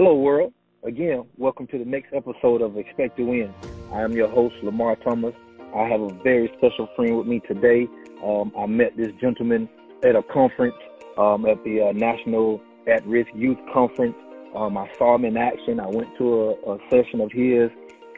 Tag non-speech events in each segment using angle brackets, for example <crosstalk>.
Hello, world. Again, welcome to the next episode of Expect to Win. I am your host, Lamar Thomas. I have a very special friend with me today. Um, I met this gentleman at a conference um, at the uh, National At Risk Youth Conference. Um, I saw him in action. I went to a, a session of his,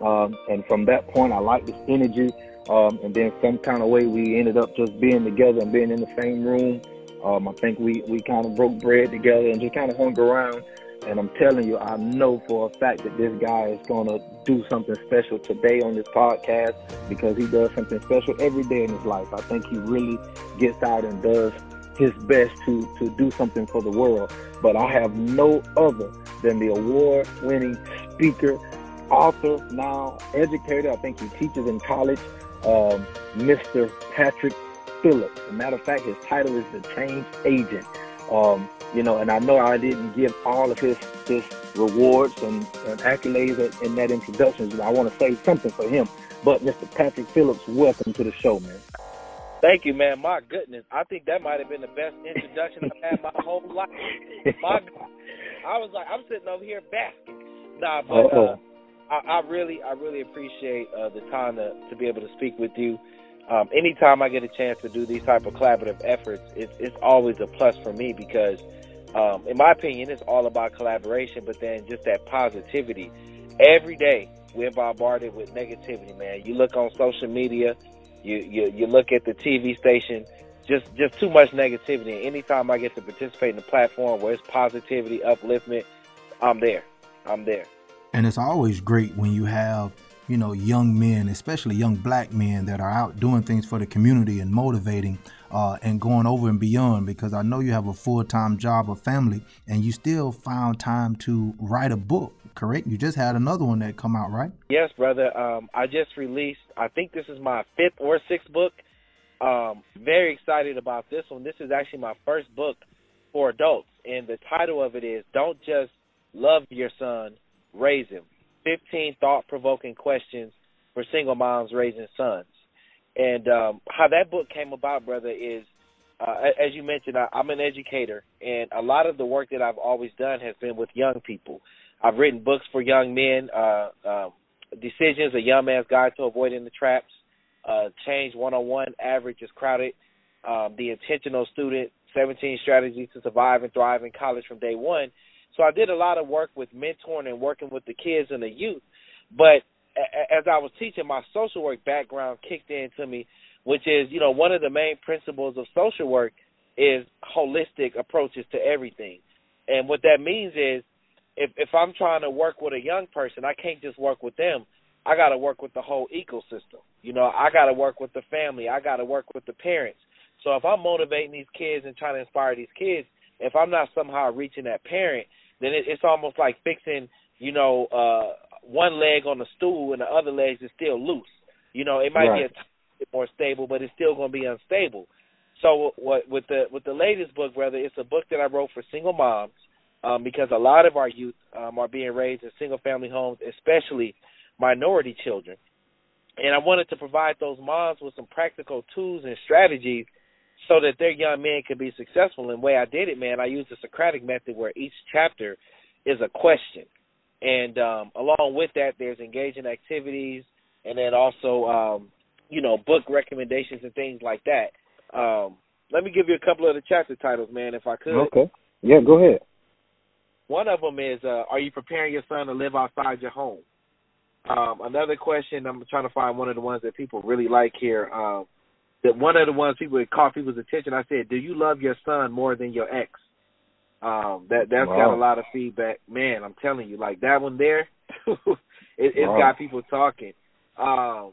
um, and from that point, I liked his energy. Um, and then some kind of way, we ended up just being together and being in the same room. Um, I think we, we kind of broke bread together and just kind of hung around. And I'm telling you, I know for a fact that this guy is going to do something special today on this podcast because he does something special every day in his life. I think he really gets out and does his best to, to do something for the world. But I have no other than the award winning speaker, author, now educator. I think he teaches in college, um, Mr. Patrick Phillips. As a matter of fact, his title is the Change Agent. Um, you know, and I know I didn't give all of his his rewards and, and accolades in that introduction. I want to say something for him. But Mr. Patrick Phillips, welcome to the show, man. Thank you, man. My goodness, I think that might have been the best introduction I've had my whole life. My, <laughs> I was like, I'm sitting over here basking. Nah, but uh, I, I really, I really appreciate uh, the time to to be able to speak with you um, anytime I get a chance to do these type of collaborative efforts, it's, it's always a plus for me because, um, in my opinion, it's all about collaboration, but then just that positivity. Every day we're bombarded with negativity, man. You look on social media, you, you, you look at the TV station, just, just too much negativity. anytime I get to participate in a platform where it's positivity, upliftment, I'm there. I'm there. And it's always great when you have you know, young men, especially young black men that are out doing things for the community and motivating uh, and going over and beyond because I know you have a full time job, a family, and you still found time to write a book, correct? You just had another one that come out, right? Yes, brother. Um, I just released, I think this is my fifth or sixth book. Um, very excited about this one. This is actually my first book for adults, and the title of it is Don't Just Love Your Son, Raise Him 15 thought provoking questions for single moms raising sons. And um, how that book came about, brother, is uh, as you mentioned, I, I'm an educator, and a lot of the work that I've always done has been with young people. I've written books for young men, uh, um, Decisions, A Young Man's Guide to Avoiding the Traps, uh, Change 101, Average is Crowded, um, The Intentional Student, 17 Strategies to Survive and Thrive in College from Day One. So I did a lot of work with mentoring and working with the kids and the youth. But as I was teaching, my social work background kicked into me, which is, you know, one of the main principles of social work is holistic approaches to everything. And what that means is if if I'm trying to work with a young person, I can't just work with them. I got to work with the whole ecosystem. You know, I got to work with the family. I got to work with the parents. So if I'm motivating these kids and trying to inspire these kids, if I'm not somehow reaching that parent, then it, it's almost like fixing, you know, uh one leg on the stool and the other leg is still loose. You know, it might right. be a bit more stable, but it's still going to be unstable. So what with the with the latest book, brother, it's a book that I wrote for single moms um, because a lot of our youth um, are being raised in single family homes, especially minority children. And I wanted to provide those moms with some practical tools and strategies so that their young men can be successful. And the way I did it, man, I used the Socratic method where each chapter is a question. And um, along with that, there's engaging activities and then also, um, you know, book recommendations and things like that. Um, let me give you a couple of the chapter titles, man, if I could. Okay. Yeah, go ahead. One of them is, uh, are you preparing your son to live outside your home? Um, another question, I'm trying to find one of the ones that people really like here. Um, that one of the ones people that caught people's attention. I said, "Do you love your son more than your ex?" Um, that that's wow. got a lot of feedback. Man, I'm telling you, like that one there, <laughs> it, it's wow. got people talking. Um,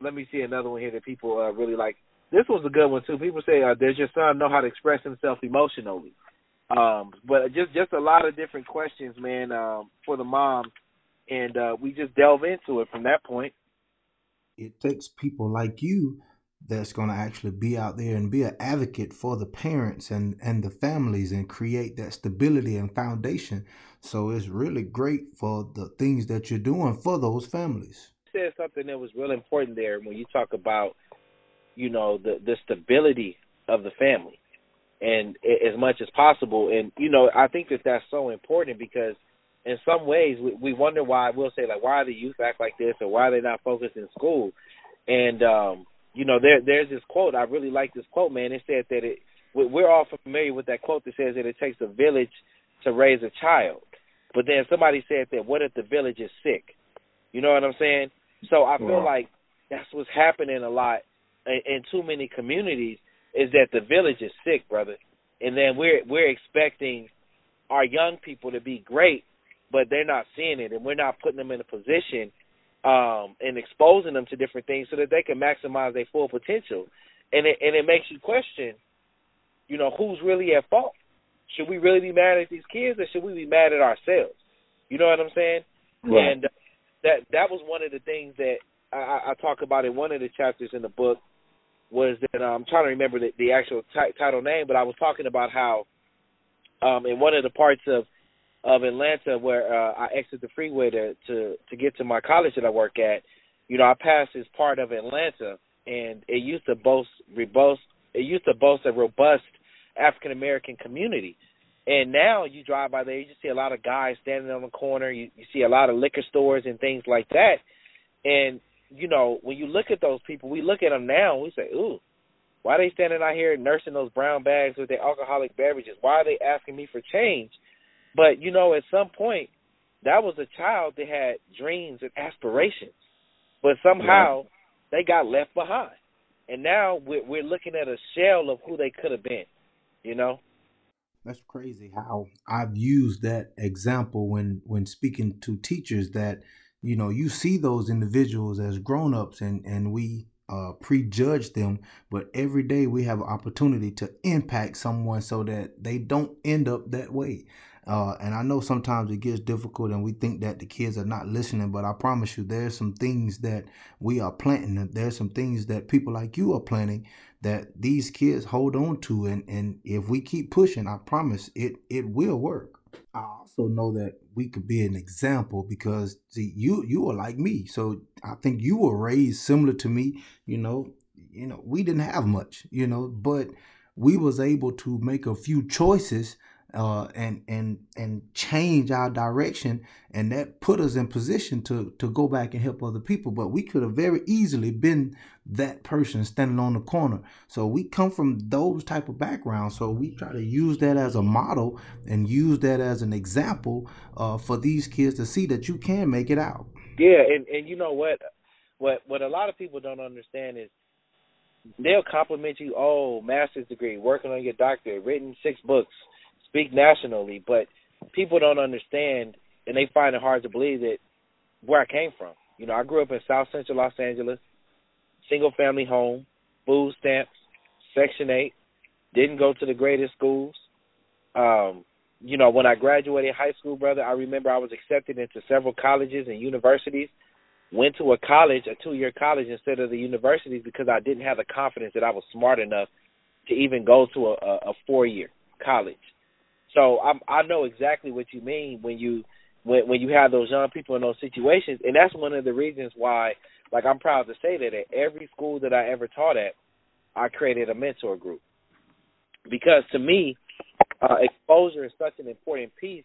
let me see another one here that people uh, really like. This was a good one too. People say, uh, "Does your son know how to express himself emotionally?" Um, but just just a lot of different questions, man, um, for the mom, and uh, we just delve into it from that point. It takes people like you that's going to actually be out there and be an advocate for the parents and and the families and create that stability and foundation. So it's really great for the things that you're doing for those families. You said something that was real important there when you talk about you know the the stability of the family and as much as possible. And you know i think that that's so important because in some ways we, we wonder why we'll say like why the youth act like this or why they're they not focused in school? And um you know there there's this quote. I really like this quote man. It said that it we're all familiar with that quote that says that it takes a village to raise a child. But then somebody said that what if the village is sick? You know what i'm saying? So i feel like that's what's happening a lot in, in too many communities is that the village is sick brother. And then we're we're expecting our young people to be great but they're not seeing it, and we're not putting them in a position um, and exposing them to different things so that they can maximize their full potential. And it and it makes you question, you know, who's really at fault? Should we really be mad at these kids, or should we be mad at ourselves? You know what I'm saying? Right. And uh, that that was one of the things that I, I talk about in one of the chapters in the book was that uh, I'm trying to remember the, the actual t- title name, but I was talking about how um, in one of the parts of of Atlanta where uh, I exit the freeway to to to get to my college that I work at, you know, I pass this part of Atlanta and it used to boast boast it used to boast a robust African American community. And now you drive by there, you just see a lot of guys standing on the corner. You, you see a lot of liquor stores and things like that. And you know, when you look at those people, we look at them now and we say, "Ooh, why are they standing out here nursing those brown bags with their alcoholic beverages? Why are they asking me for change?" But you know, at some point, that was a child that had dreams and aspirations, but somehow they got left behind, and now we're, we're looking at a shell of who they could have been. You know. That's crazy how I've used that example when when speaking to teachers that you know you see those individuals as grown-ups and and we uh, prejudge them, but every day we have an opportunity to impact someone so that they don't end up that way. Uh, and I know sometimes it gets difficult and we think that the kids are not listening, but I promise you, there's some things that we are planting. There's some things that people like you are planting that these kids hold on to. And, and if we keep pushing, I promise it, it will work. I also know that we could be an example because see, you, you are like me. So I think you were raised similar to me, you know, you know, we didn't have much, you know, but we was able to make a few choices uh, and and and change our direction, and that put us in position to to go back and help other people. But we could have very easily been that person standing on the corner. So we come from those type of backgrounds. So we try to use that as a model and use that as an example uh, for these kids to see that you can make it out. Yeah, and and you know what, what what a lot of people don't understand is they'll compliment you. Oh, master's degree, working on your doctorate, written six books speak nationally, but people don't understand and they find it hard to believe that where I came from. You know, I grew up in South Central Los Angeles, single family home, food stamps, Section 8, didn't go to the greatest schools. Um, you know, when I graduated high school, brother, I remember I was accepted into several colleges and universities. Went to a college, a two year college instead of the universities because I didn't have the confidence that I was smart enough to even go to a, a four year college. So I'm, I know exactly what you mean when you when when you have those young people in those situations, and that's one of the reasons why, like, I'm proud to say that at every school that I ever taught at, I created a mentor group because to me, uh, exposure is such an important piece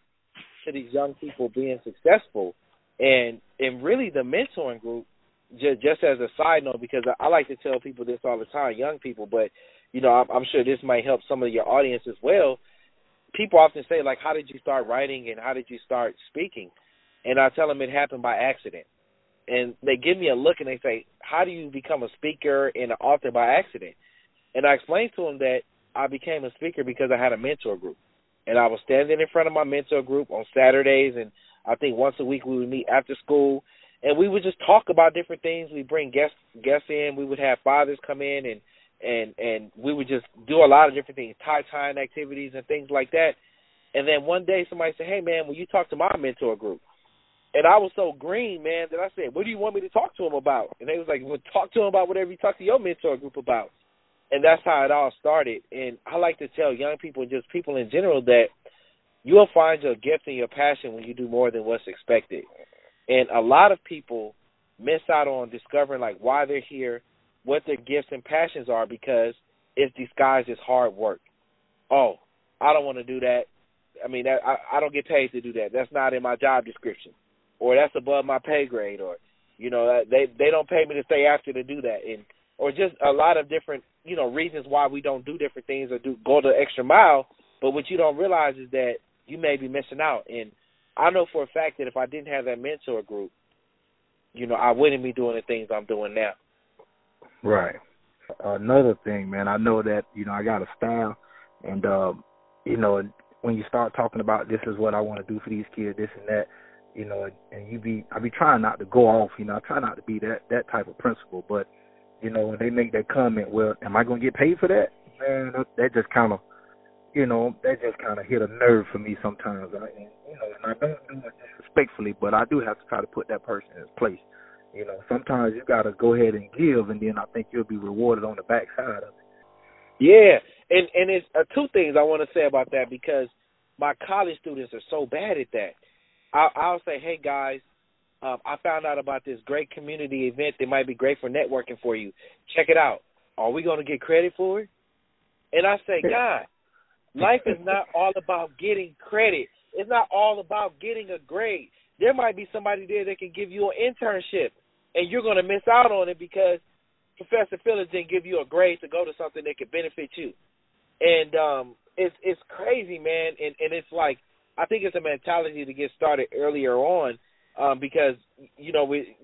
to these young people being successful, and and really the mentoring group. Just, just as a side note, because I, I like to tell people this all the time, young people, but you know, I'm, I'm sure this might help some of your audience as well people often say like, "How did you start writing and how did you start speaking?" And I tell them it happened by accident. And they give me a look and they say, "How do you become a speaker and an author by accident?" And I explained to them that I became a speaker because I had a mentor group, and I was standing in front of my mentor group on Saturdays, and I think once a week we would meet after school, and we would just talk about different things. We bring guests guests in. We would have fathers come in and and and we would just do a lot of different things, tie tying activities and things like that. And then one day somebody said, "Hey man, will you talk to my mentor group?" And I was so green, man, that I said, "What do you want me to talk to him about?" And they was like, "Well, talk to him about whatever you talk to your mentor group about." And that's how it all started. And I like to tell young people, and just people in general, that you'll find your gift and your passion when you do more than what's expected. And a lot of people miss out on discovering like why they're here, what their gifts and passions are because it's disguised as hard work. Oh, I don't want to do that. I mean, that, I I don't get paid to do that. That's not in my job description, or that's above my pay grade, or you know, they they don't pay me to stay after to do that, and or just a lot of different you know reasons why we don't do different things or do go the extra mile. But what you don't realize is that you may be missing out. And I know for a fact that if I didn't have that mentor group, you know, I wouldn't be doing the things I'm doing now. Right. Another thing, man, I know that you know I got a style, and uh, you know when you start talking about this is what I want to do for these kids, this and that, you know, and you be I be trying not to go off, you know, I try not to be that that type of principal, but you know when they make that comment, well, am I going to get paid for that? Man, that, that just kind of, you know, that just kind of hit a nerve for me sometimes. I, and, you know, and I don't do it disrespectfully, but I do have to try to put that person in his place. You know, sometimes you got to go ahead and give, and then I think you'll be rewarded on the backside of it. Yeah, and and it's uh, two things I want to say about that because my college students are so bad at that. I'll, I'll say, hey guys, um, I found out about this great community event that might be great for networking for you. Check it out. Are we going to get credit for it? And I say, God, life is not all about getting credit. It's not all about getting a grade. There might be somebody there that can give you an internship, and you're going to miss out on it because Professor Phillips didn't give you a grade to go to something that could benefit you. And um, it's it's crazy, man. And and it's like I think it's a mentality to get started earlier on, um, because you know we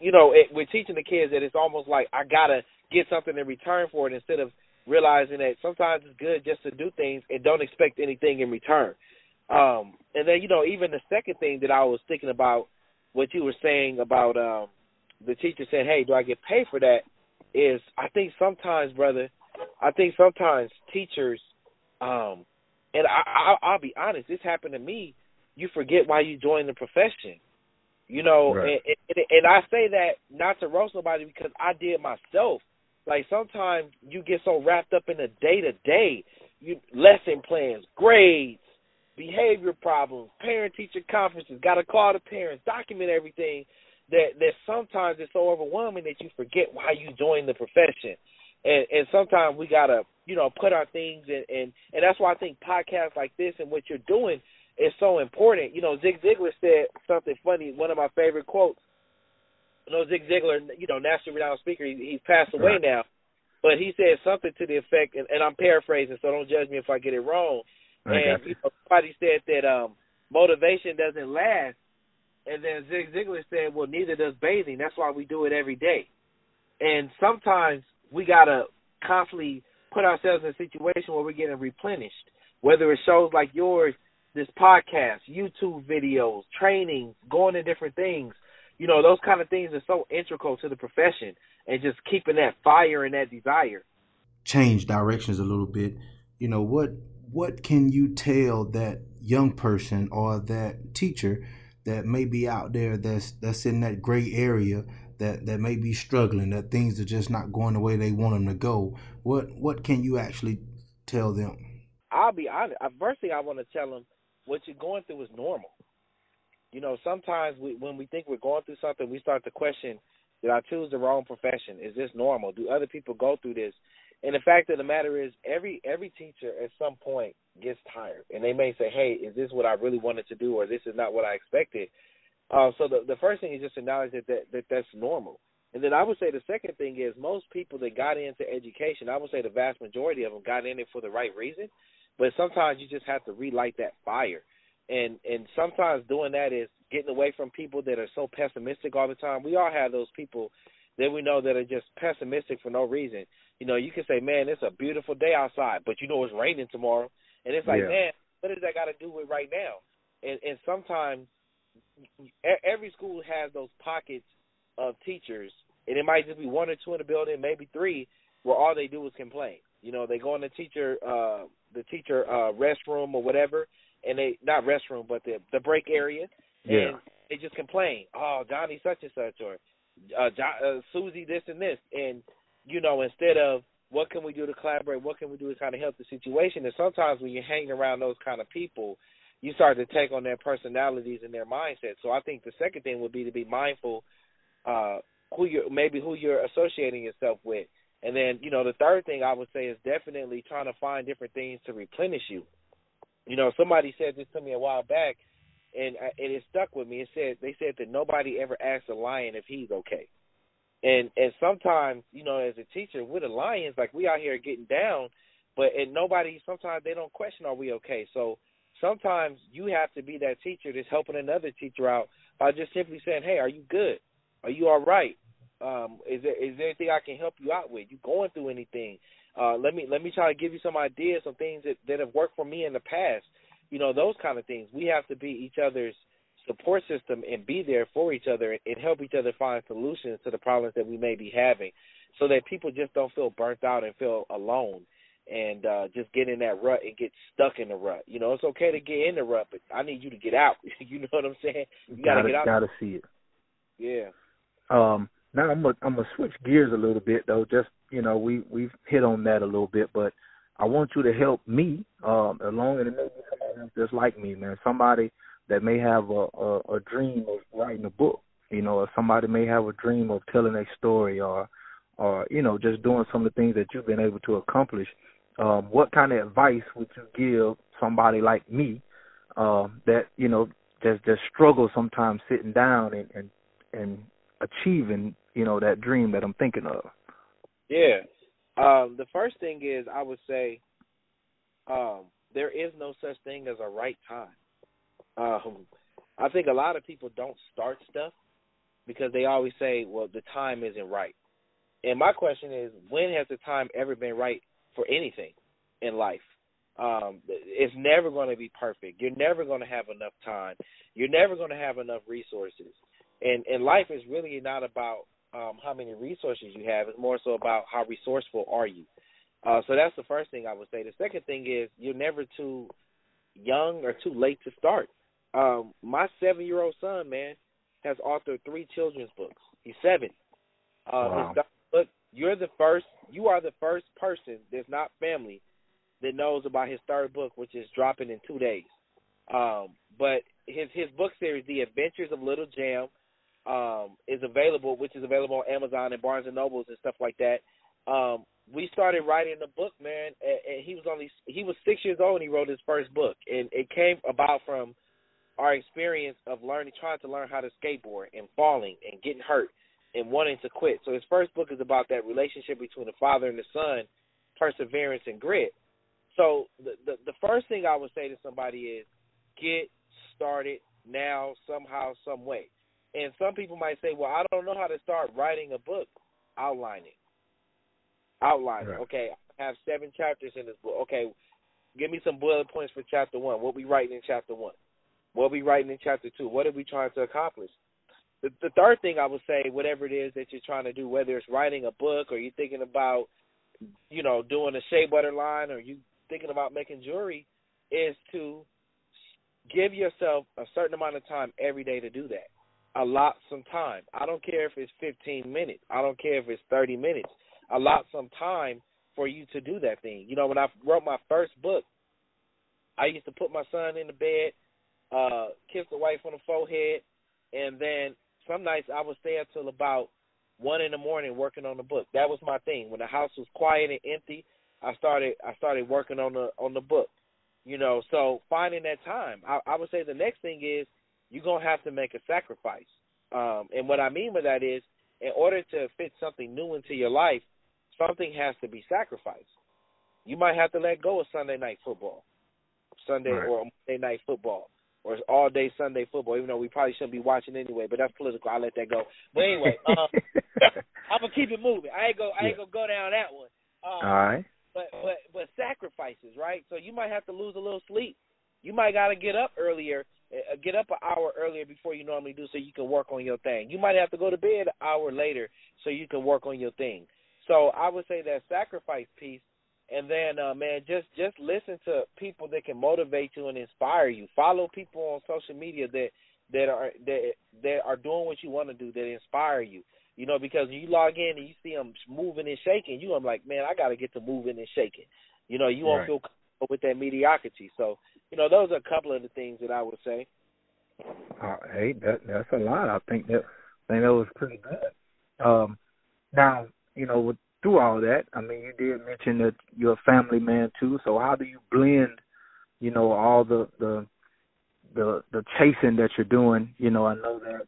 you know it, we're teaching the kids that it's almost like I gotta get something in return for it instead of realizing that sometimes it's good just to do things and don't expect anything in return. Um, and then you know even the second thing that I was thinking about what you were saying about um, the teacher said, "Hey, do I get paid for that?" Is I think sometimes, brother, I think sometimes teachers, um, and I, I, I'll be honest, this happened to me. You forget why you joined the profession, you know, right. and, and and I say that not to roast nobody because I did myself. Like sometimes you get so wrapped up in the day to day, you lesson plans, grades, behavior problems, parent teacher conferences, got to call the parents, document everything. That that sometimes it's so overwhelming that you forget why you joined the profession, and and sometimes we gotta you know put our things in, and and that's why I think podcasts like this and what you're doing is so important. You know, Zig Ziglar said something funny. One of my favorite quotes. You know, Zig Ziglar, you know, national renowned speaker. He, he's passed away right. now, but he said something to the effect, and, and I'm paraphrasing, so don't judge me if I get it wrong. I and you know, somebody said that um motivation doesn't last, and then Zig Ziglar said, "Well, neither does bathing. That's why we do it every day." And sometimes we gotta constantly put ourselves in a situation where we're getting replenished, whether it's shows like yours, this podcast, YouTube videos, trainings, going to different things. You know, those kind of things are so integral to the profession, and just keeping that fire and that desire. Change directions a little bit. You know what? What can you tell that young person or that teacher that may be out there that's that's in that gray area that that may be struggling that things are just not going the way they want them to go. What what can you actually tell them? I'll be honest first thing i want to tell them what you're going through is normal. You know sometimes we when we think we're going through something we start to question did i choose the wrong profession? Is this normal? Do other people go through this and the fact of the matter is every every teacher at some point gets tired and they may say hey is this what i really wanted to do or this is not what i expected? Uh, so the the first thing is just to acknowledge that, that that that's normal. And then i would say the second thing is most people that got into education i would say the vast majority of them got in it for the right reason but sometimes you just have to relight that fire. And and sometimes doing that is getting away from people that are so pessimistic all the time. We all have those people that we know that are just pessimistic for no reason you know, you can say, man, it's a beautiful day outside, but you know it's raining tomorrow, and it's like, yeah. man, what does that got to do with right now? And and sometimes every school has those pockets of teachers, and it might just be one or two in the building, maybe three, where all they do is complain. You know, they go in the teacher uh the teacher uh restroom or whatever, and they not restroom, but the the break area, and Yeah. they just complain. Oh, Johnny such and such, or uh, jo- uh Susie this and this, and you know, instead of what can we do to collaborate, what can we do to kind of help the situation, and sometimes when you're hanging around those kind of people, you start to take on their personalities and their mindset. So I think the second thing would be to be mindful uh who you're maybe who you're associating yourself with. And then, you know, the third thing I would say is definitely trying to find different things to replenish you. You know, somebody said this to me a while back, and I, and it stuck with me. It said they said that nobody ever asks a lion if he's okay. And and sometimes, you know, as a teacher with the lions, like we out here getting down, but and nobody sometimes they don't question are we okay. So sometimes you have to be that teacher that's helping another teacher out by just simply saying, Hey, are you good? Are you all right? Um, is there is there anything I can help you out with? You going through anything? Uh, let me let me try to give you some ideas, some things that that have worked for me in the past. You know, those kind of things. We have to be each other's support system and be there for each other and, help each other find solutions to the problems that we may be having, so that people just don't feel burnt out and feel alone and uh just get in that rut and get stuck in the rut. You know, it's okay to get in the rut, but I need you to get out. <laughs> you know what I'm saying? You gotta, gotta get out. Gotta see it. Yeah. Um now I'm gonna I'm gonna switch gears a little bit though. Just you know, we we've hit on that a little bit, but I want you to help me, um, along and maybe somebody else just like me, man. Somebody that may have a, a a dream of writing a book, you know, or somebody may have a dream of telling a story or or you know just doing some of the things that you've been able to accomplish um, what kind of advice would you give somebody like me um, that you know just just struggle sometimes sitting down and and and achieving you know that dream that I'm thinking of? Yeah, um, the first thing is I would say um, there is no such thing as a right time. Um, I think a lot of people don't start stuff because they always say, "Well, the time isn't right." And my question is, when has the time ever been right for anything in life. Um, it's never going to be perfect. You're never going to have enough time. You're never going to have enough resources. And and life is really not about um, how many resources you have. It's more so about how resourceful are you. Uh, so that's the first thing I would say. The second thing is you're never too young or too late to start. Um, my seven year old son, man, has authored three children's books. He's seven. Uh, wow. His book, you're the first you are the first person that's not family that knows about his third book, which is dropping in two days. Um, but his his book series, The Adventures of Little Jam, um, is available, which is available on Amazon and Barnes and Nobles and stuff like that. Um, we started writing the book, man, and, and he was only he was six years old and he wrote his first book, and it came about from our experience of learning, trying to learn how to skateboard and falling and getting hurt and wanting to quit. So his first book is about that relationship between the father and the son, perseverance and grit. So the, the the first thing I would say to somebody is get started now somehow some way. And some people might say, "Well, I don't know how to start writing a book." Outline it. Outline right. it. Okay, I have seven chapters in this book. Okay, give me some bullet points for chapter one. What we writing in chapter one? What we writing in chapter two? What are we trying to accomplish? the, the third thing I would say, whatever it is that you're trying to do, whether it's writing a book or you're thinking about, you know, doing a shea butter line or you thinking about making jewelry, is to give yourself a certain amount of time every day to do that. Allot some time. I don't care if it's 15 minutes. I don't care if it's 30 minutes. Allot some time for you to do that thing. You know, when I wrote my first book, I used to put my son in the bed, uh, kiss the wife on the forehead, and then some nights I would stay up till about one in the morning working on the book. That was my thing. When the house was quiet and empty, I started I started working on the on the book. You know, so finding that time. I, I would say the next thing is you're gonna have to make a sacrifice. Um, and what I mean by that is, in order to fit something new into your life, something has to be sacrificed. You might have to let go of Sunday night football, Sunday right. or Monday night football or it's all day Sunday football, even though we probably shouldn't be watching anyway. But that's political. I'll let that go. But anyway, <laughs> um, I'm gonna keep it moving. I ain't go. I ain't gonna go down that one. Um, all right. But but but sacrifices, right? So you might have to lose a little sleep. You might got to get up earlier, uh, get up an hour earlier before you normally do, so you can work on your thing. You might have to go to bed an hour later so you can work on your thing. So I would say that sacrifice piece and then uh man just just listen to people that can motivate you and inspire you. Follow people on social media that that are that that are doing what you want to do that inspire you. You know because when you log in and you see them moving and shaking you i'm like man i got to get to moving and shaking. You know you won't right. feel with that mediocrity. So you know those are a couple of the things that i would say. Uh, hey that that's a lot. I think that I think that was pretty good. Um now you know with through all that, I mean, you did mention that you're a family man too. So how do you blend you know, all the the the the chasing that you're doing. You know, I know that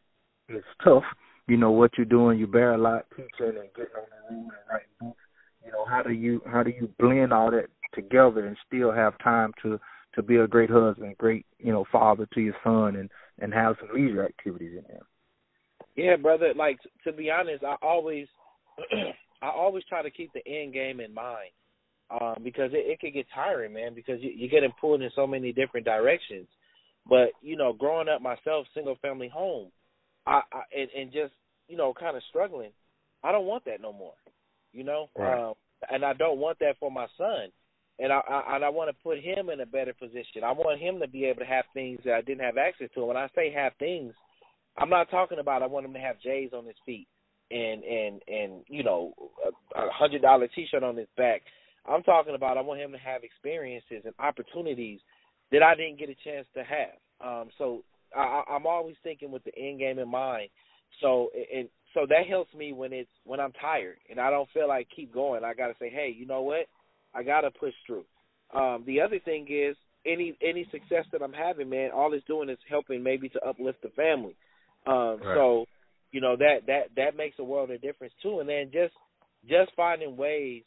it's tough. You know what you're doing. You bear a lot teaching and getting on the road and writing books. You know, how do you how do you blend all that together and still have time to to be a great husband, great you know father to your son, and and have some leisure activities in there. Yeah, brother. Like to be honest, I always <clears throat> I always try to keep the end game in mind um, because it, it could get tiring, man. Because you, you're getting pulled in so many different directions. But you know, growing up myself, single family home, I, I and, and just you know, kind of struggling. I don't want that no more. You know, right. um, and I don't want that for my son. And I, I and I want to put him in a better position. I want him to be able to have things that I didn't have access to. When I say have things, I'm not talking about I want him to have J's on his feet and and and you know a, hundred dollar T-shirt on his back. I'm talking about I want him to have experiences and opportunities that I didn't get a chance to have. Um, so I, I'm always thinking with the end game in mind. So and so that helps me when it's when I'm tired and I don't feel like keep going. I got to say, hey, you know what? I got to push through. Um, the other thing is any any success that I'm having, man, all it's doing is helping maybe to uplift the family. Um, right. So you know that that that makes a world of difference too. And then just just finding ways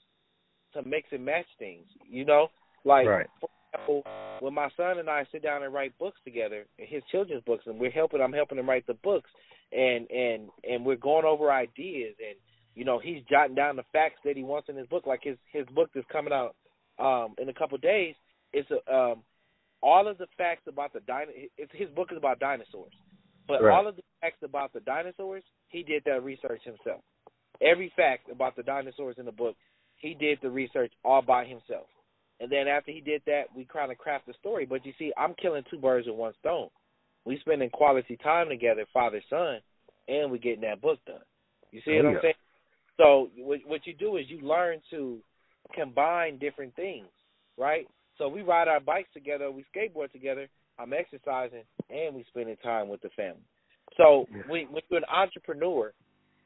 to mix and match things. You know, like right. for example, when my son and I sit down and write books together, his children's books, and we're helping. I'm helping him write the books, and and and we're going over ideas, and you know he's jotting down the facts that he wants in his book. Like his his book is coming out um in a couple of days. It's a, um all of the facts about the din- his book is about dinosaurs, but right. all of the facts about the dinosaurs he did that research himself. Every fact about the dinosaurs in the book he did the research all by himself. And then after he did that, we kind of craft the story. But you see, I'm killing two birds with one stone. We spending quality time together, father son, and we getting that book done. You see oh, what yeah. I'm saying? So what, what you do is you learn to combine different things, right? So we ride our bikes together, we skateboard together. I'm exercising, and we spending time with the family. So when, when you're an entrepreneur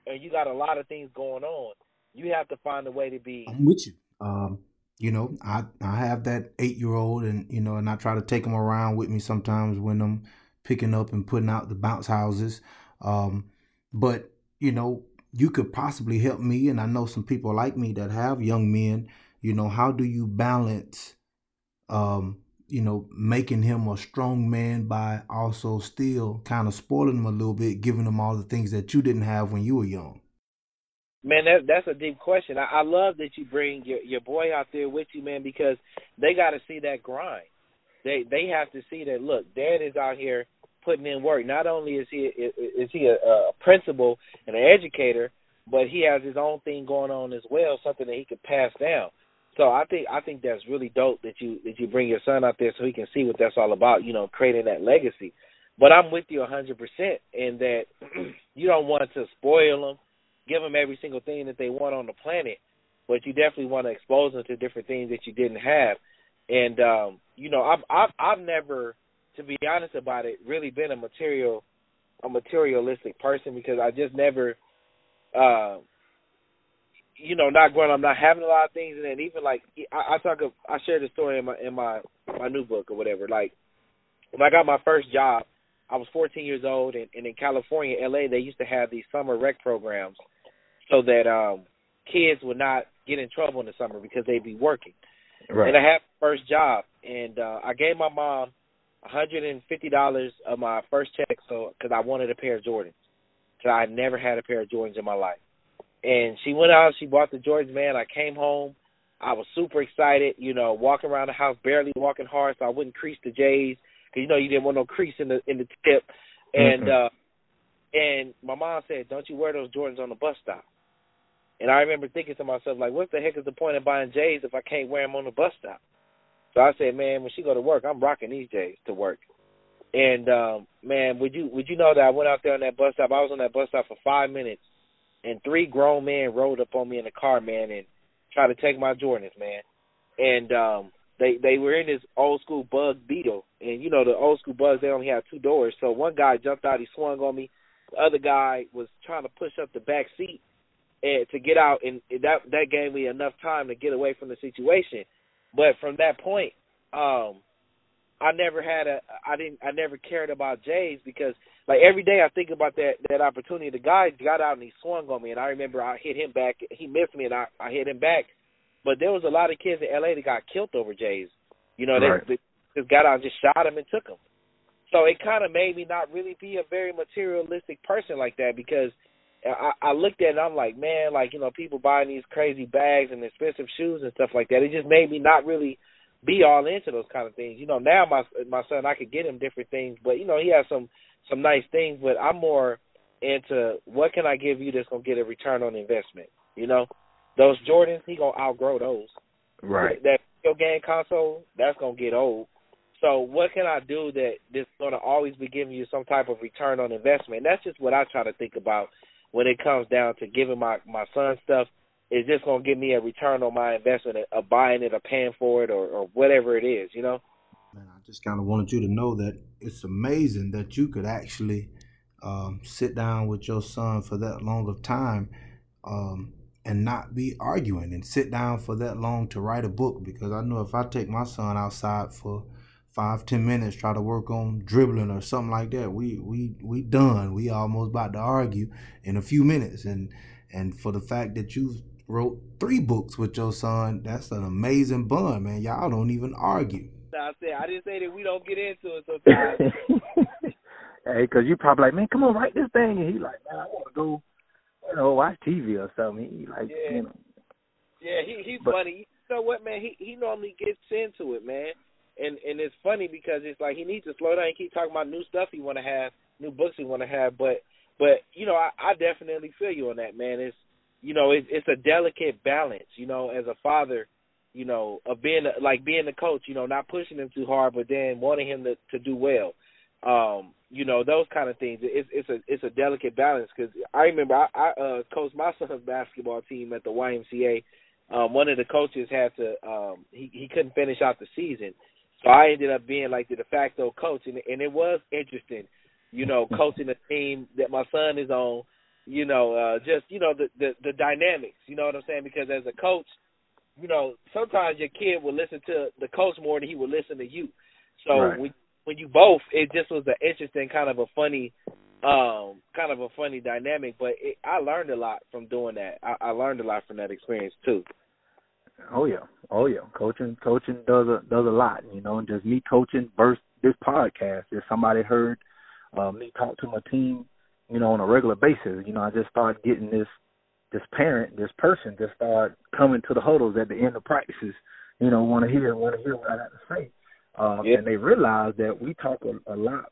and you got a lot of things going on, you have to find a way to be. I'm with you. Um, you know, I I have that eight year old, and you know, and I try to take them around with me sometimes when I'm picking up and putting out the bounce houses. Um, but you know, you could possibly help me, and I know some people like me that have young men. You know, how do you balance? Um, you know, making him a strong man by also still kind of spoiling him a little bit, giving him all the things that you didn't have when you were young. Man, that that's a deep question. I, I love that you bring your your boy out there with you, man, because they got to see that grind. They they have to see that. Look, Dad is out here putting in work. Not only is he is he a, a principal and an educator, but he has his own thing going on as well, something that he could pass down. So I think I think that's really dope that you that you bring your son out there so he can see what that's all about. You know, creating that legacy. But I'm with you hundred percent in that <clears throat> you don't want to spoil them give them every single thing that they want on the planet, but you definitely want to expose them to different things that you didn't have. And um, you know, I've I've I've never, to be honest about it, really been a material a materialistic person because I just never uh you know, not growing up, not having a lot of things, and then even like I, I talk, of, I shared the story in my in my my new book or whatever. Like when I got my first job, I was 14 years old, and, and in California, LA, they used to have these summer rec programs so that um kids would not get in trouble in the summer because they'd be working. Right. And I had my first job, and uh, I gave my mom hundred and fifty dollars of my first check, so because I wanted a pair of Jordans, because I never had a pair of Jordans in my life. And she went out, she bought the Jordans. Man, I came home, I was super excited. You know, walking around the house, barely walking hard, so I wouldn't crease the J's, because you know you didn't want no crease in the in the tip. And mm-hmm. uh and my mom said, "Don't you wear those Jordans on the bus stop." And I remember thinking to myself, like, what the heck is the point of buying J's if I can't wear them on the bus stop? So I said, man, when she go to work, I'm rocking these J's to work. And um, man, would you would you know that I went out there on that bus stop? I was on that bus stop for five minutes, and three grown men rode up on me in the car, man, and tried to take my Jordans, man. And um, they they were in this old school Bug Beetle, and you know the old school Bugs they only have two doors. So one guy jumped out, he swung on me. The other guy was trying to push up the back seat and to get out, and that that gave me enough time to get away from the situation. But from that point, um, I never had a I didn't I never cared about Jays because like every day I think about that that opportunity. The guy got out and he swung on me, and I remember I hit him back. He missed me, and I I hit him back. But there was a lot of kids in LA that got killed over Jays. You know, right. they, they just got out and just shot him and took him. So it kind of made me not really be a very materialistic person like that because I, I looked at it and I'm like, man, like you know, people buying these crazy bags and expensive shoes and stuff like that. It just made me not really be all into those kind of things. You know, now my my son, I could get him different things, but you know, he has some some nice things. But I'm more into what can I give you that's gonna get a return on investment. You know, those Jordans, he gonna outgrow those. Right. That video game console, that's gonna get old. So what can I do that that's gonna always be giving you some type of return on investment? And that's just what I try to think about when it comes down to giving my my son stuff is just gonna give me a return on my investment of buying it or paying for it or, or whatever it is, you know. Man, I just kind of wanted you to know that it's amazing that you could actually um, sit down with your son for that long of time um, and not be arguing and sit down for that long to write a book because I know if I take my son outside for five ten minutes try to work on dribbling or something like that we we we done we almost about to argue in a few minutes and and for the fact that you wrote three books with your son that's an amazing bond man y'all don't even argue I said I didn't say that we don't get into it sometimes. <laughs> hey, because you're probably like, man, come on, write this thing, and he like, man, I want to go, you know, watch TV or something. He like, Yeah. you know, Yeah, he he's But- funny. You know what, man? He he normally gets into it, man. And and it's funny because it's like he needs to slow down and keep talking about new stuff he want to have, new books he want to have. But but you know, I, I definitely feel you on that, man. It's you know, it's it's a delicate balance. You know, as a father, you know, of being a, like being the coach. You know, not pushing him too hard, but then wanting him to to do well. Um, you know, those kind of things. It's it's a it's a delicate balance because I remember I, I uh, coached my <laughs> son's basketball team at the YMCA. Um, one of the coaches had to um, he he couldn't finish out the season, so I ended up being like the de facto coach, and and it was interesting, you know, coaching a team that my son is on. You know, uh, just you know the, the the dynamics. You know what I'm saying? Because as a coach, you know, sometimes your kid will listen to the coach more than he will listen to you. So Right. when when you both, it just was an interesting kind of a funny, um, kind of a funny dynamic. But it, I learned a lot from doing that. I, I learned a lot from that experience too. oh yeah, oh yeah, coaching, coaching does a does a lot, you know, and just me coaching versus this podcast. If somebody heard uh, me talk to my team, you know, on a regular basis, you know, I just started getting this this parent, this person, just start coming to the huddles at the end of practices, you know, want to hear want to hear what I got to say, um, Yeah. and they realize that we talk a, a lot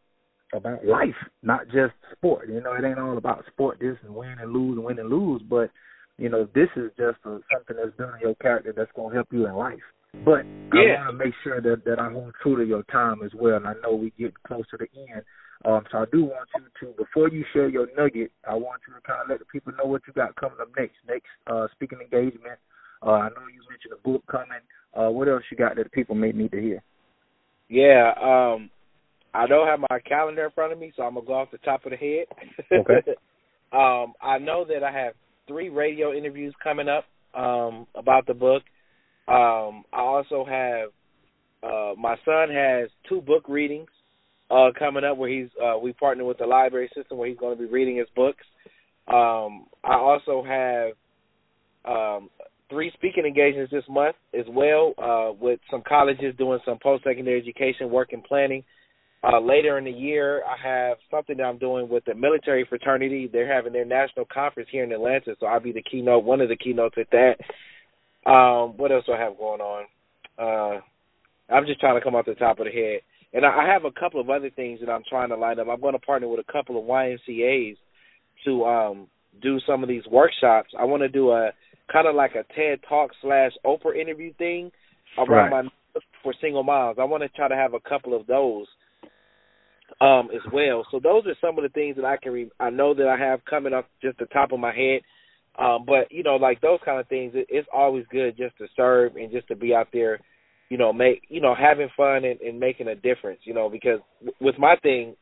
about life, not just sport. You know, it ain't all about sport, this and win and lose and win and lose, but you know, this is just a, something that's building your character that's going to help you in life. But Yeah. I want to make sure that that I hold true to your time as well. And I know we get close to the end, um, so I do want you to before you share your nugget, I want you to kind of let the people know what you got coming up next. Next uh, speaking engagement. Uh, I know you mentioned a book coming. Uh, what else you got that people may need to hear? Yeah, um, I don't have my calendar in front of me, so I'm gonna go off the top of the head. Okay. <laughs> um, I know that I have three radio interviews coming up um, about the book. Um, I also have uh, my son has two book readings uh, coming up where he's uh, we partner with the library system where he's going to be reading his books. Um, I also have um, three speaking engagements this month as well uh, with some colleges doing some post secondary education work and planning. Uh, later in the year, I have something that I'm doing with the military fraternity. They're having their national conference here in Atlanta, so I'll be the keynote, one of the keynotes at that. Um, what else do I have going on? Uh, I'm just trying to come off the top of the head. And I, have a couple of other things that I'm trying to line up. I'm going to partner with a couple of YMCA's to um, do some of these workshops. I want to do a kind of like a TED Talk slash Oprah interview thing around Right. my for single moms. I want to try to have a couple of those um as well. So those are some of the things that I can re- I know that I have coming up just the top of my head. Um but you know like those kind of things it, it's always good just to serve and just to be out there you know make you know having fun and, and making a difference, you know, because with my thing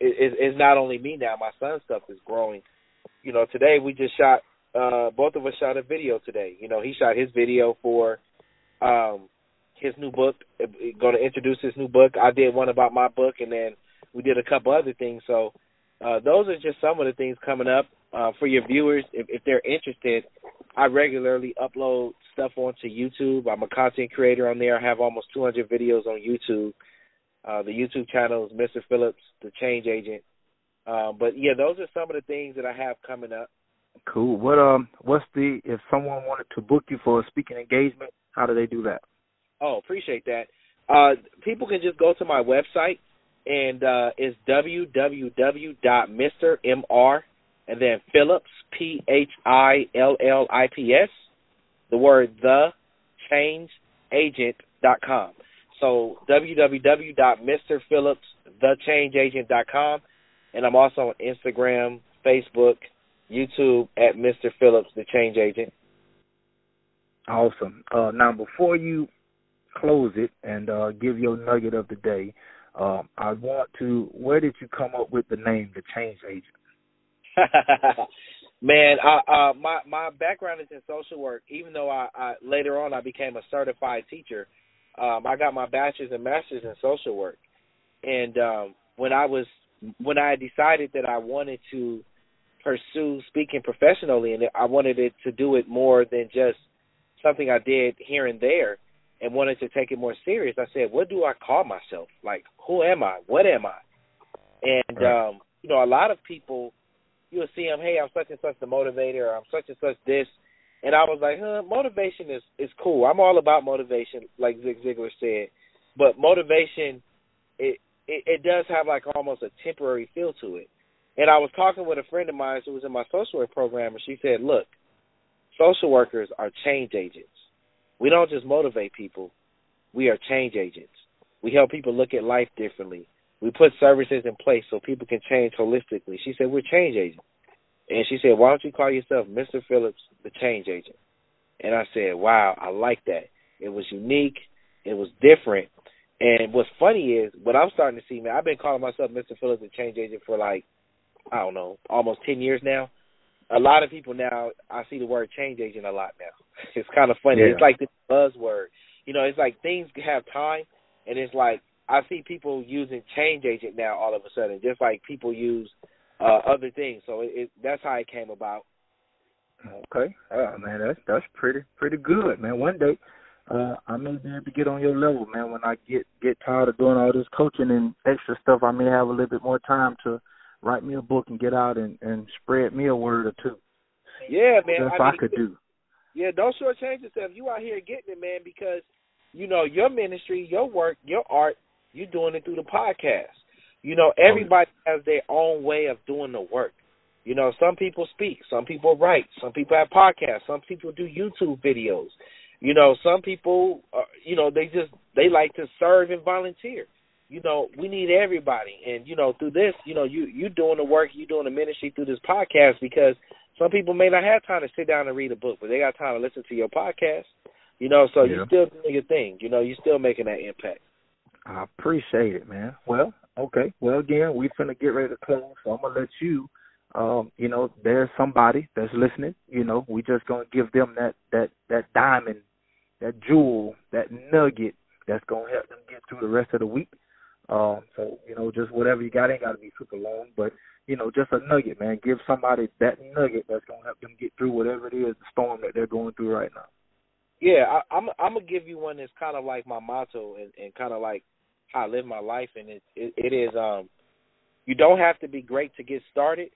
it, it, it's not only me now, my son's stuff is growing. You know, today we just shot uh both of us shot a video today. You know, he shot his video for um his new book, going to introduce his new book. I did one about my book, and then we did a couple other things. So uh, those are just some of the things coming up uh, for your viewers. If, if they're interested, I regularly upload stuff onto YouTube. I'm a content creator on there. I have almost 200 videos on YouTube. Uh, the YouTube channel is Mr. Phillips, the Change Agent. Uh, but yeah, those are some of the things that I have coming up. Cool. What um, what's the if someone wanted to book you for a speaking engagement? How do they do that? Oh, appreciate that. Uh, people can just go to my website and uh, it's www.mr.mr and then Phillips P H I L L I P S the word the change agent dot com. So www.mrphillipsthechangeagent.com and I'm also on Instagram, Facebook, YouTube at Mr. Phillips the Change Agent. Awesome. Uh, now before you close it and uh, give your nugget of the day, um, I want to. Where did you come up with the name, the Change Agent? <laughs> Man, I, uh, my my background is in social work. Even though I, I later on I became a certified teacher, um, I got my bachelor's and master's in social work. And um, when I was when I decided that I wanted to pursue speaking professionally, and I wanted it to do it more than just something I did here and there, and wanted to take it more serious, I said, "What do I call myself? Like, who am I? What am I?" And right. um, you know, a lot of people you'll see them, hey, I'm such and such the motivator, or I'm such and such this, and I was like, huh, motivation is is cool. I'm all about motivation, like Zig Ziglar said, but motivation, it, it it does have like almost a temporary feel to it. And I was talking with a friend of mine who was in my social work program, and she said, look, social workers are change agents. We don't just motivate people; we are change agents. We help people look at life differently. We put services in place so people can change holistically. She said, We're change agents. And she said, Why don't you call yourself Mr. Phillips, the change agent? And I said, Wow, I like that. It was unique, it was different. And what's funny is what I'm starting to see, man, I've been calling myself Mr. Phillips, the change agent, for like, I don't know, almost 10 years now. A lot of people now, I see the word change agent a lot now. <laughs> It's kind of funny. Yeah. It's like the buzzword. You know, it's like things have time, and it's like I see people using change agent now all of a sudden, just like people use uh, other things. So it, it, that's how it came about. Okay, oh, man, that's that's pretty pretty good, man. One day, uh, I may be able to get on your level, man. When I get get tired of doing all this coaching and extra stuff, I may have a little bit more time to write me a book and get out and and spread me a word or two. Yeah, man. That's I, mean, I could do. Yeah, don't shortchange yourself. You out here getting it, man, because you know your ministry, your work, your art you're doing it through the podcast. You know, everybody has their own way of doing the work. You know, some people speak, some people write, some people have podcasts, some people do YouTube videos. You know, some people, uh, you know, they just they like to serve and volunteer. You know, we need everybody, and you know, through this, you know, you you doing the work, you doing the ministry through this podcast because some people may not have time to sit down and read a book, but they got time to listen to your podcast. You know, so yeah. you still doing your thing. You know, you're still making that impact. I appreciate it, man. Well, okay. Well, again, we finna get ready to close, so I'm gonna let you. Um, you know, there's somebody that's listening. You know, we just gonna give them that that that diamond, that jewel, that nugget that's gonna help them get through the rest of the week. Um, so you know, just whatever you got ain't got to be super long, but you know, just a nugget, man. Give somebody that nugget that's gonna help them get through whatever it is, the storm that they're going through right now. Yeah, I, I'm I'm gonna give you one that's kind of like my motto and, and kind of like how I live my life, and it, it it is um you don't have to be great to get started,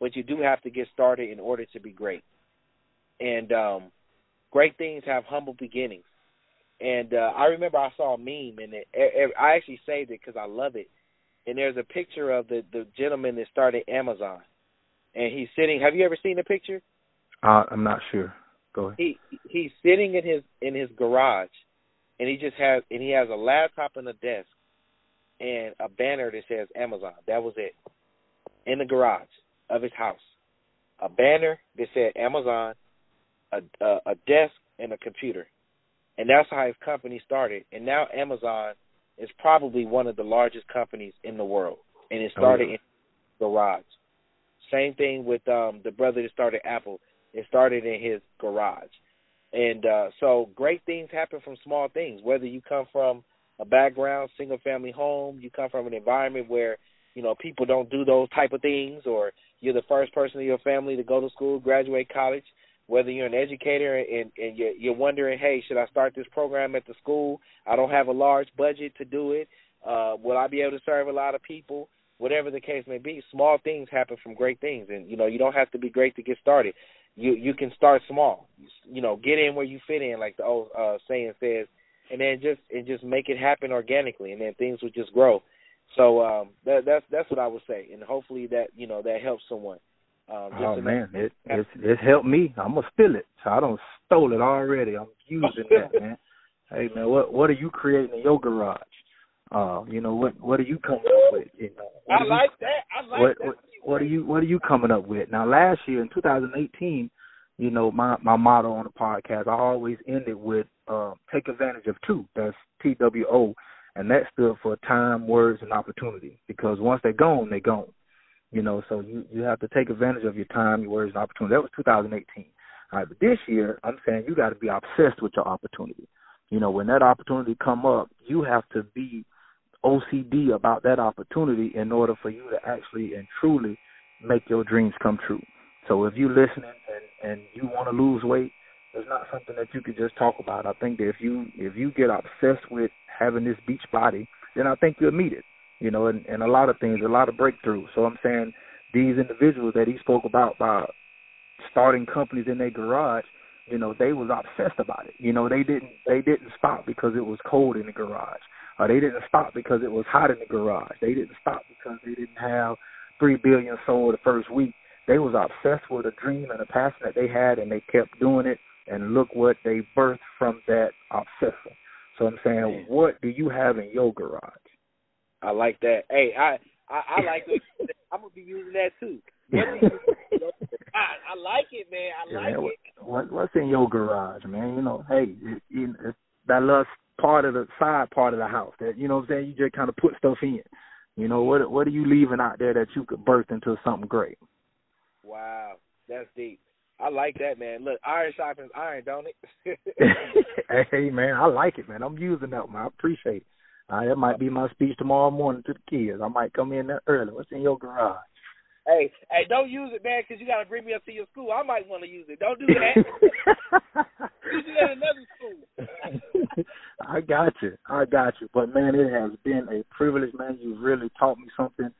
but you do have to get started in order to be great. And um great things have humble beginnings. And uh I remember I saw a meme, and it, it, I actually saved it because I love it. And there's a picture of the the gentleman that started Amazon, and he's sitting. Have you ever seen the picture? Uh, I'm not sure. Go ahead. He he's sitting in his in his garage, and he just has and he has a laptop and a desk, and a banner that says Amazon. That was it. In the garage of his house, a banner that said Amazon, a a, a desk and a computer, and that's how his company started. And now Amazon is probably one of the largest companies in the world, and it started oh, yeah. in the garage. Same thing with um the brother that started Apple. It started in his garage. And uh, so great things happen from small things. Whether you come from a background, single family home, you come from an environment where you know people don't do those type of things, or you're the first person in your family to go to school, graduate college. Whether you're an educator and, and you're, you're wondering, hey, should I start this program at the school? I don't have a large budget to do it. Uh, will I be able to serve a lot of people? Whatever the case may be, small things happen from great things, and you know you don't have to be great to get started. You you can start small. You know, get in where you fit in, like the old uh, saying says, and then just and just make it happen organically, and then things will just grow. So um, that, that's that's what I would say, and hopefully that you know that helps someone. Um, oh man, it it's, it's helped me. I'm gonna steal it. So I don't stole it already. I'm using that, <laughs> man. Hey man, what what are you creating in your garage? Uh, you know what what are you coming up with? You know, I like you, that. I like what, that. What, what are you what are you coming up with? Now last year in 2018, you know my my motto on the podcast, I always ended with uh, take advantage of two. That's T W O, and that stood for time, words, and opportunity. Because once they're gone, they're gone. You know, so you you have to take advantage of your time, your words, and opportunity. That was 2018. All right, but this year, I'm saying you got to be obsessed with your opportunity. You know, when that opportunity come up, you have to be OCD about that opportunity in order for you to actually and truly make your dreams come true. So if you're listening and, and you want to lose weight, it's not something that you can just talk about. I think that if you if you get obsessed with having this beach body, then I think you'll meet it. You know, and, and a lot of things, a lot of breakthroughs. So I'm saying these individuals that he spoke about by starting companies in their garage, you know, they was obsessed about it. You know, they didn't they didn't stop because it was cold in the garage. Or they didn't stop because it was hot in the garage. They didn't stop because they didn't have three billion sold the first week. They was obsessed with a dream and a passion that they had, and they kept doing it. And look what they birthed from that obsession. So I'm saying, what do you have in your garage? I like that. Hey, I I, I <laughs> like it. I'm gonna be using that too. <laughs> I, I like it, man. I like yeah, it. What, what's in your garage, man? You know, hey, it, it, it's that little part of the side part of the house that you know what I'm saying. You just kind of put stuff in. You know what? What are you leaving out there that you could birth into something great? Wow, that's deep. I like that, man. Look, iron sharpens iron, don't it? <laughs> hey, man, I like it, man. I'm using that, man. I appreciate it. Uh, that might be my speech tomorrow morning to the kids. I might come in there early. What's in your garage? Hey, hey, don't use it, man, because you got to bring me up to your school. I might want to use it. Don't do <laughs> that. use it at another school. <laughs> I got you. I got you. But man, it has been a privilege, man. You've really taught me something.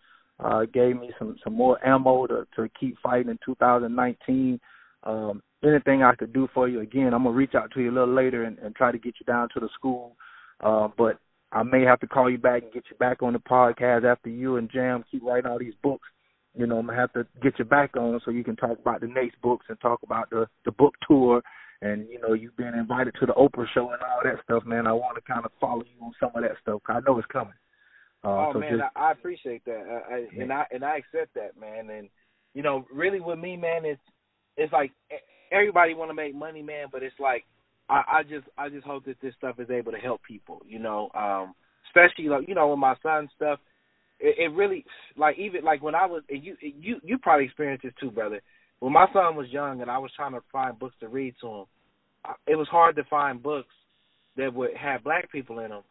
Uh, gave me some some more ammo to to keep fighting in 2019. Um, anything I could do for you, again, I'm gonna reach out to you a little later and, and try to get you down to the school. Uh, but I may have to call you back and get you back on the podcast after you and Jam keep writing all these books. You know, I'm gonna have to get you back on so you can talk about the next books and talk about the the book tour and you know you've been invited to the Oprah show and all that stuff, man. I want to kind of follow you on some of that stuff. Cause I know it's coming. Uh, oh so man, just, I, I appreciate that, uh, I, and I and I accept that, man. And you know, really with me, man, it's it's like everybody want to make money, man, but it's like I, I just I just hope that this stuff is able to help people, you know, um, especially like you know with my son stuff. It, it really like even like when I was and you you you probably experienced this too, brother. When my son was young and I was trying to find books to read to him, it was hard to find books that would have black people in them.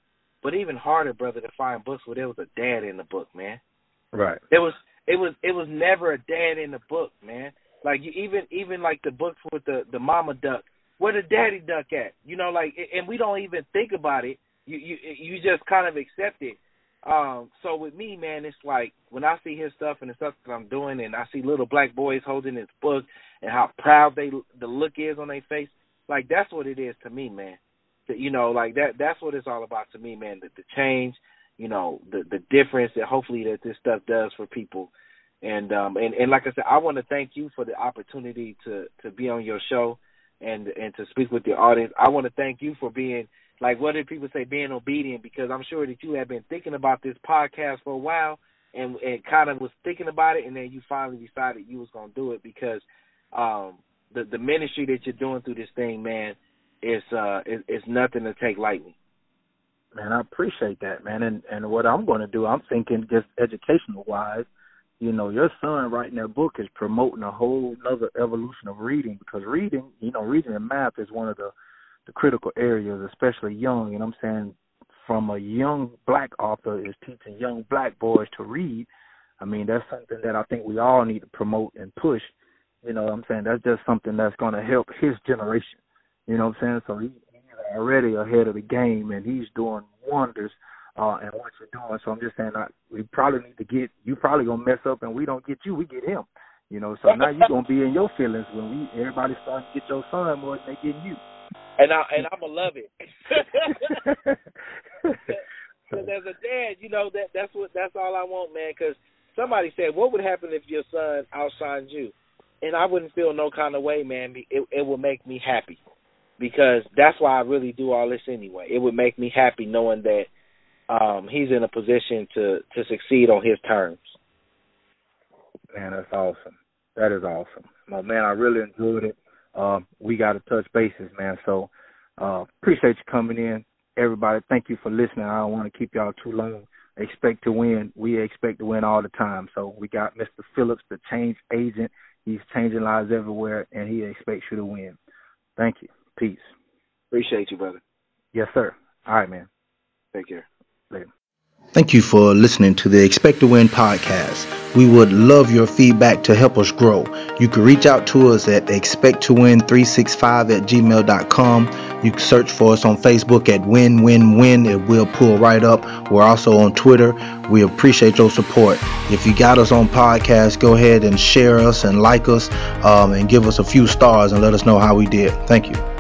But even harder, brother, to find books where there was a dad in the book, man. Right. It was it was it was never a dad in the book, man. Like you, even even like the books with the the mama duck, where the daddy duck at? You know, like and we don't even think about it. You you you just kind of accept it. Um, so with me, man, it's like when I see his stuff and the stuff that I'm doing, and I see little black boys holding his book and how proud they the look is on their face. Like that's what it is to me, man. You know, like that. That's what it's all about to me, man. The, the change, you know, the the difference that hopefully that this stuff does for people. And um and and like I said, I want to thank you for the opportunity to to be on your show and and to speak with your audience. I want to thank you for being like what did people say? Being obedient because I'm sure that you have been thinking about this podcast for a while and and kind of was thinking about it and then you finally decided you was to do it because um the the ministry that you're doing through this thing man is uh is, nothing to take lightly. Man i appreciate that man. And and what i'm going to do i'm thinking just educational wise you know, your son writing that book is promoting a whole other evolution of reading because reading, you know, reading and math is one of the the critical areas, especially young. And I'm saying from a young black author is teaching young black boys to read. I mean, that's something that I think we all need to promote and push. You know what I'm saying? That's just something that's going to help his generation. You know what I'm saying? So he, he's already ahead of the game and he's doing wonders uh and what you're doing. So I'm just saying I, we probably need to get you probably gonna mess up and we don't get you, we get him. You know, so now you're gonna be in your feelings when we everybody starting to get your son more than they getting you and I and I'ma love it. <laughs> Because as a dad, you know that that's what that's all I want, man. Because somebody said, what would happen if your son outshined you? And I wouldn't feel no kind of way, man. It it would make me happy because that's why I really do all this anyway. It would make me happy knowing that um he's in a position to to succeed on his terms. Man, that's awesome. That is awesome. My man, I really enjoyed it um, we got to touch bases, man. So uh, appreciate you coming in, everybody. Thank you for listening. I don't want to keep y'all too long. Expect to win. We expect to win all the time. So we got Mr. Phillips, the change agent. He's changing lives everywhere, and he expects you to win. Thank you. Peace. Appreciate you, brother. Yes, sir. All right, man. Take care. Later. Thank you for listening to the Expect to Win podcast. We would love your feedback to help us grow. You can reach out to us at expecttowin365 at gmail.com. You can search for us on Facebook at Win Win Win. It will pull right up. We're also on Twitter. We appreciate your support. If you got us on podcast, go ahead and share us and like us um, and give us a few stars and let us know how we did. Thank you.